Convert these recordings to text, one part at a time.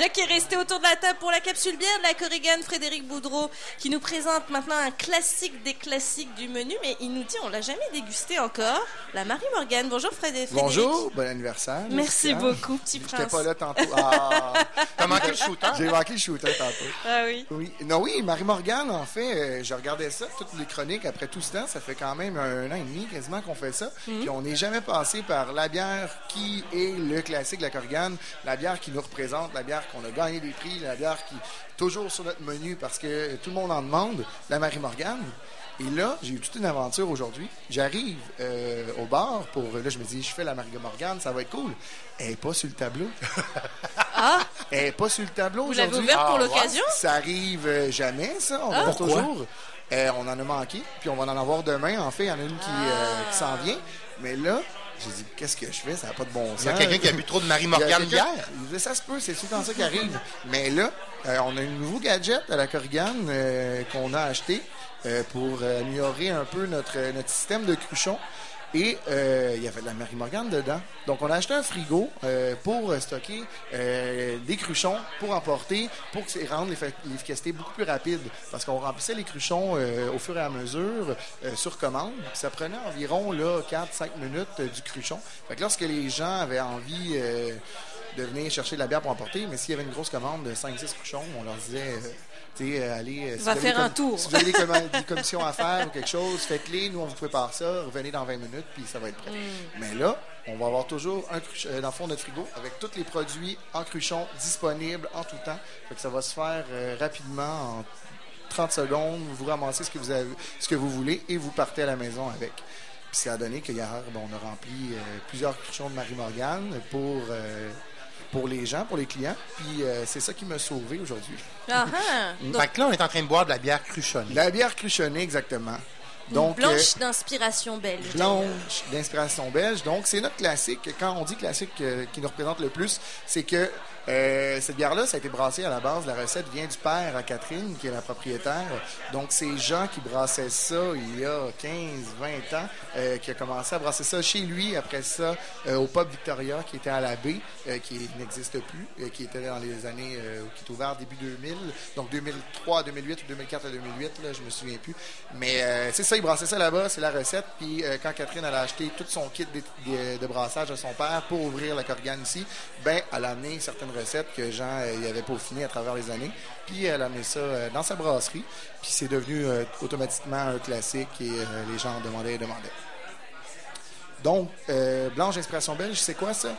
Jacques est resté autour de la table pour la capsule bière de la Corrigan, Frédéric Boudreau, qui nous présente maintenant un classique des classiques du menu, mais il nous dit on l'a jamais dégusté encore. La Marie Morgane. Bonjour Frédéric. Bonjour, bon anniversaire. Merci beaucoup, petit prince. J'étais pas là tantôt. Ah, T'as manqué le shooter? j'ai manqué le shooter tantôt. Ah oui. Oui. Non, oui, Marie-Morgane, en fait, euh, je regardais ça, toutes les chroniques, après tout ce temps, ça fait quand même un an et demi quasiment qu'on fait ça. Mhm. Puis on n'est jamais passé par la bière qui est le classique de la Corrigan, la bière qui nous représente, la bière qu'on a gagné des prix, la bière qui est toujours sur notre menu parce que tout le monde en demande, la Marie-Morgane. Et là, j'ai eu toute une aventure aujourd'hui. J'arrive euh, au bar pour. Là, je me dis, je fais la Marie-Morgane, ça va être cool. Elle n'est pas sur le tableau. Ah, Elle n'est pas sur le tableau vous l'avez aujourd'hui. ouvert pour Ah, ouais. l'occasion Ça arrive euh, jamais, ça. On Ah. Pourquoi? toujours. Euh, on en a manqué, puis on va en avoir demain. En fait, il y en a une qui, euh, qui s'en vient. Mais là, j'ai dit, qu'est-ce que je fais? Ça n'a pas de bon sens. Il y a quelqu'un qui a bu trop de Marie-Morgane hier. Ça se peut, c'est souvent ça qui arrive. Mais là, euh, on a un nouveau gadget à la Corrigan euh, qu'on a acheté euh, pour améliorer un peu notre, notre système de cruchon. Et euh, il y avait de la Marie-Morgane dedans. Donc, on a acheté un frigo euh, pour stocker euh, des cruchons pour emporter, pour que ça rende l'efficacité beaucoup plus rapide. Parce qu'on remplissait les cruchons euh, au fur et à mesure euh, sur commande. Ça prenait environ là, 4-5 minutes euh, du cruchon. Fait que lorsque les gens avaient envie de venir chercher de la bière pour emporter, mais s'il y avait une grosse commande de 5-6 cruchons, on leur disait... euh, allez, euh, si Va faire un tour. Si vous avez des, commissions à faire ou quelque chose, faites-les. Nous, on vous prépare ça. Revenez dans 20 minutes, puis ça va être prêt. Mais là, on va avoir toujours un euh, dans le fond de notre frigo avec tous les produits en cruchon disponibles en tout temps. Fait que ça va se faire euh, rapidement en 30 secondes. Vous ramassez ce que vous, avez, ce que vous voulez et vous partez à la maison avec. Puis ça a donné qu'hier, bon, on a rempli euh, plusieurs cruchons de Marie-Morgane pour, euh, pour les gens, pour les clients. Puis euh, c'est ça qui m'a sauvé aujourd'hui. Ah, ah. Donc, Fait que là, on est en train de boire de la bière cruchonnée. La bière cruchonnée, exactement. Donc, euh, blanche d'inspiration belge. blanche d'inspiration belge. Donc, c'est notre classique. Quand on dit classique euh, qui nous représente le plus, c'est que euh, cette bière-là, ça a été brassé à la base. La recette vient du père à Catherine, qui est la propriétaire. Donc, c'est Jean qui brassait ça il y a 15, 20 ans, euh, qui a commencé à brasser ça chez lui. Après ça, euh, au pub Victoria, qui était à la baie, euh, qui n'existe plus, euh, qui était dans les années, euh, qui est ouvert début 2000. Donc, 2003 à 2008 ou 2004 à 2008, là, je me souviens plus. Mais c'est ça, il brassait ça là-bas, c'est la recette. Puis quand Catherine elle a acheté tout son kit de, de- de brassage à son père pour ouvrir la Corgane ici, ben elle a amené certaines recettes que Jean euh, il avait peaufinées à travers les années. Puis elle a amené ça euh, dans sa brasserie. Puis c'est devenu euh, automatiquement un classique et euh, les gens en demandaient et demandaient. Donc, euh, blanche inspiration belge, c'est quoi ça?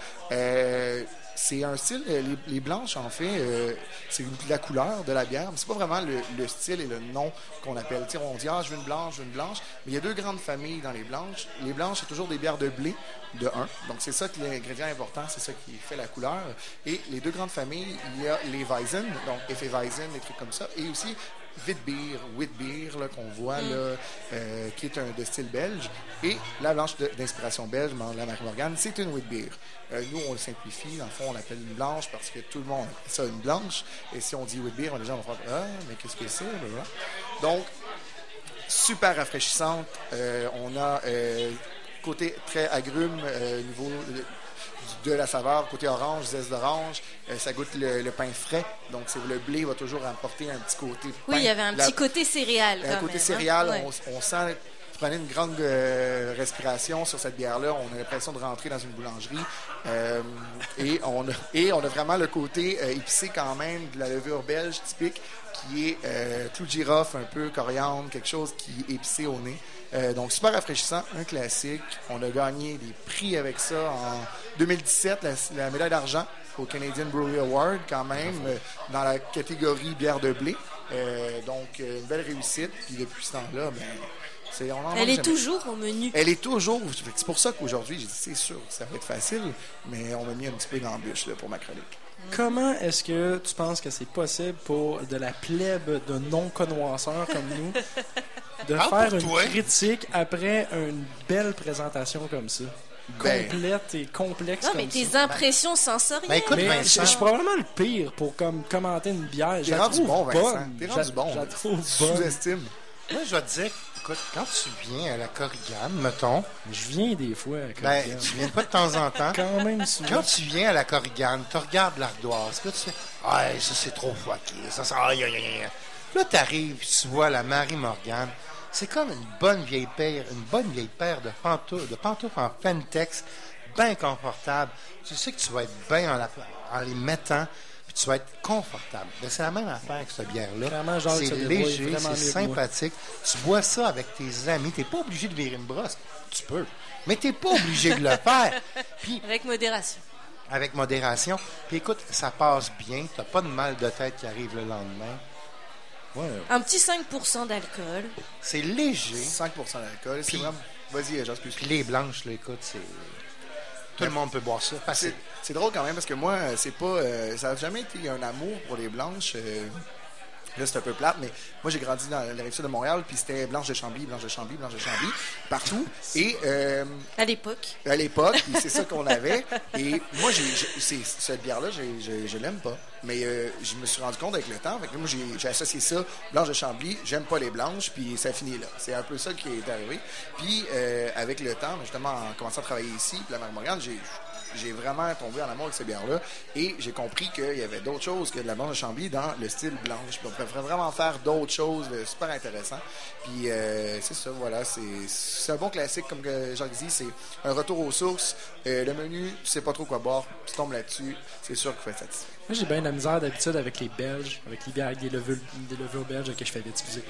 C'est un style, euh, les, blanches en fait, euh, c'est la couleur de la bière, mais c'est pas vraiment le, le style et le nom qu'on appelle. Tu sais, on dit ah je veux une blanche, je veux une blanche, mais il y a deux grandes familles dans les blanches. Les blanches c'est toujours des bières de blé de 1, donc c'est ça que l'ingrédient important, c'est ça qui fait la couleur. Et les deux grandes familles, il y a les Weizen, donc Hefeweizen, des trucs comme ça, et aussi Witbier, Witbier qu'on voit là, euh, qui est un de style belge, et la blanche d'inspiration belge, la Marie Morgane, c'est une Witbier. Euh, nous, on le simplifie. Dans le fond, on l'appelle une blanche parce que tout le monde appelle ça une blanche. Et si on dit Witbier, les gens vont faire Ah, mais qu'est-ce que c'est Blablabla. Donc, super rafraîchissante. Euh, on a euh, côté très agrume au niveau de, la saveur, côté orange, zeste d'orange. Euh, ça goûte le, le pain frais. Donc, c'est le blé va toujours apporter un petit côté pain. Oui, il y avait un La- petit côté céréal. un côté même, hein. céréal, on sent. Prenez une grande euh, respiration sur cette bière-là. On a l'impression de rentrer dans une boulangerie. Euh, et, on a, et on a vraiment le côté euh, épicé quand même de la levure belge typique qui est clou de girofle, un peu coriandre, quelque chose qui est épicé au nez. Donc super rafraîchissant, un classique. On a gagné des prix avec ça en 2017, la, médaille d'argent au Canadian Brewery Award quand même, dans la catégorie bière de blé. Donc, une belle réussite. Puis depuis ce temps-là, ben, c'est, on en Elle est jamais. toujours au menu. Elle est toujours. C'est pour ça qu'aujourd'hui, j'ai dit, c'est sûr, ça va être facile, mais on m'a mis un petit peu d'embûche là, pour ma chronique. Comment est-ce que tu penses que c'est possible pour de la plèbe de non-connoisseurs comme nous de faire une toi. critique après une belle présentation comme ça? Ben. Complète et complexe Non, mais comme tes ça. impressions sensorielles. Ben, écoute, Mais je Vincent. je suis probablement le pire pour comme commenter une bière. La rendu bon, Vincent. T'es Je- rendu bon. Je la trouve bonne. Sous-estime. Moi, je vais te dire, Écoute, quand tu viens à la Corrigane, mettons, Je viens des fois à ben, Corrigan. tu viens pas de temps en temps. Quand même souvent. Quand tu viens à la Corrigane, tu regardes l'ardoise, là, tu fais Ah, ça c'est trop fucké, ça c'est aïe aïe aïe aïe. Puis Là, tu arrives, tu vois la Marie Morgane. C'est comme une bonne vieille paire, une bonne vieille paire de pantoufles, de pantoufles en Fentex, bien confortable. Tu sais que tu vas être bien en, la- en les mettant, puis tu vas être confortable. C'est la même affaire que cette bière-là. C'est léger, c'est sympathique. Tu bois ça avec tes amis. T'es pas obligé de virer une brosse. Tu peux. Mais t'es pas obligé de le faire. Puis Avec modération. avec modération. Puis écoute, ça passe bien. T'as pas de mal de tête qui arrive le lendemain. Ouais. Un petit 5% d'alcool. C'est léger. 5% d'alcool. C'est vraiment. Vas-y, j'en excuse. Puis les blanches, là, écoute, c'est... Tout le monde peut boire ça. C'est drôle quand même parce que moi, euh, c'est pas. euh, ça n'a jamais été un amour pour les blanches. euh, Là, c'est un peu plate, mais moi, j'ai grandi dans la rive sud de Montréal, puis c'était Blanche de Chambly, Blanche de Chambly, Blanche de Chambly, partout. Et euh, À l'époque. à l'époque, puis c'est ça qu'on avait. Et moi, j'ai, j'ai- c'est- cette bière-là, j'ai- j'ai- je l'aime pas. Mais euh, je me suis rendu compte avec le temps. Fait que moi, j'ai, j'ai associé ça, Blanche de Chambly, j'aime pas les blanches, puis ça finit là. C'est un peu ça qui est arrivé. Puis euh, avec le temps, justement, en commençant à travailler ici, puis la Marie-Morgane, j'ai j'ai vraiment tombé en amour avec ces bières-là et j'ai compris qu'il y avait d'autres choses que de la blanche de Chambly dans le style blanche. Puis on pourrait vraiment faire d'autres choses super intéressants. Puis euh, c'est ça, voilà, c'est un bon classique comme que Jacques dit, c'est un retour aux sources. Euh, le menu, tu sais pas trop quoi boire, tu tombes là-dessus, c'est sûr qu'il faut être satisfait. Moi, j'ai bien de la misère d'habitude avec les Belges, avec les bières avec des levures, des levures belges que je fais excusez.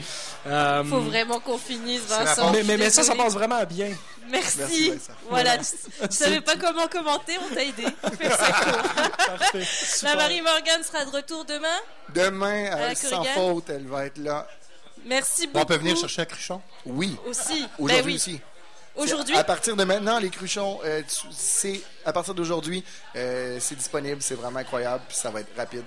Euh, Faut vraiment qu'on finisse, Vincent. mais, mais, mais ça, ça passe vraiment bien. Merci. Merci, voilà, tu, tu savais pas comment commenter, on t'a aidé. Fais ça court. Parfait. La Super. Marie-Morgane sera de retour demain. Demain, À sans faute, elle va être là. Merci On beaucoup. peut venir chercher un cruchon? Oui. Aussi. Aujourd'hui Ben oui. aussi. Aujourd'hui? À partir de maintenant, les cruchons, euh, c'est à partir d'aujourd'hui, euh, c'est disponible, c'est vraiment incroyable, puis ça va être rapide.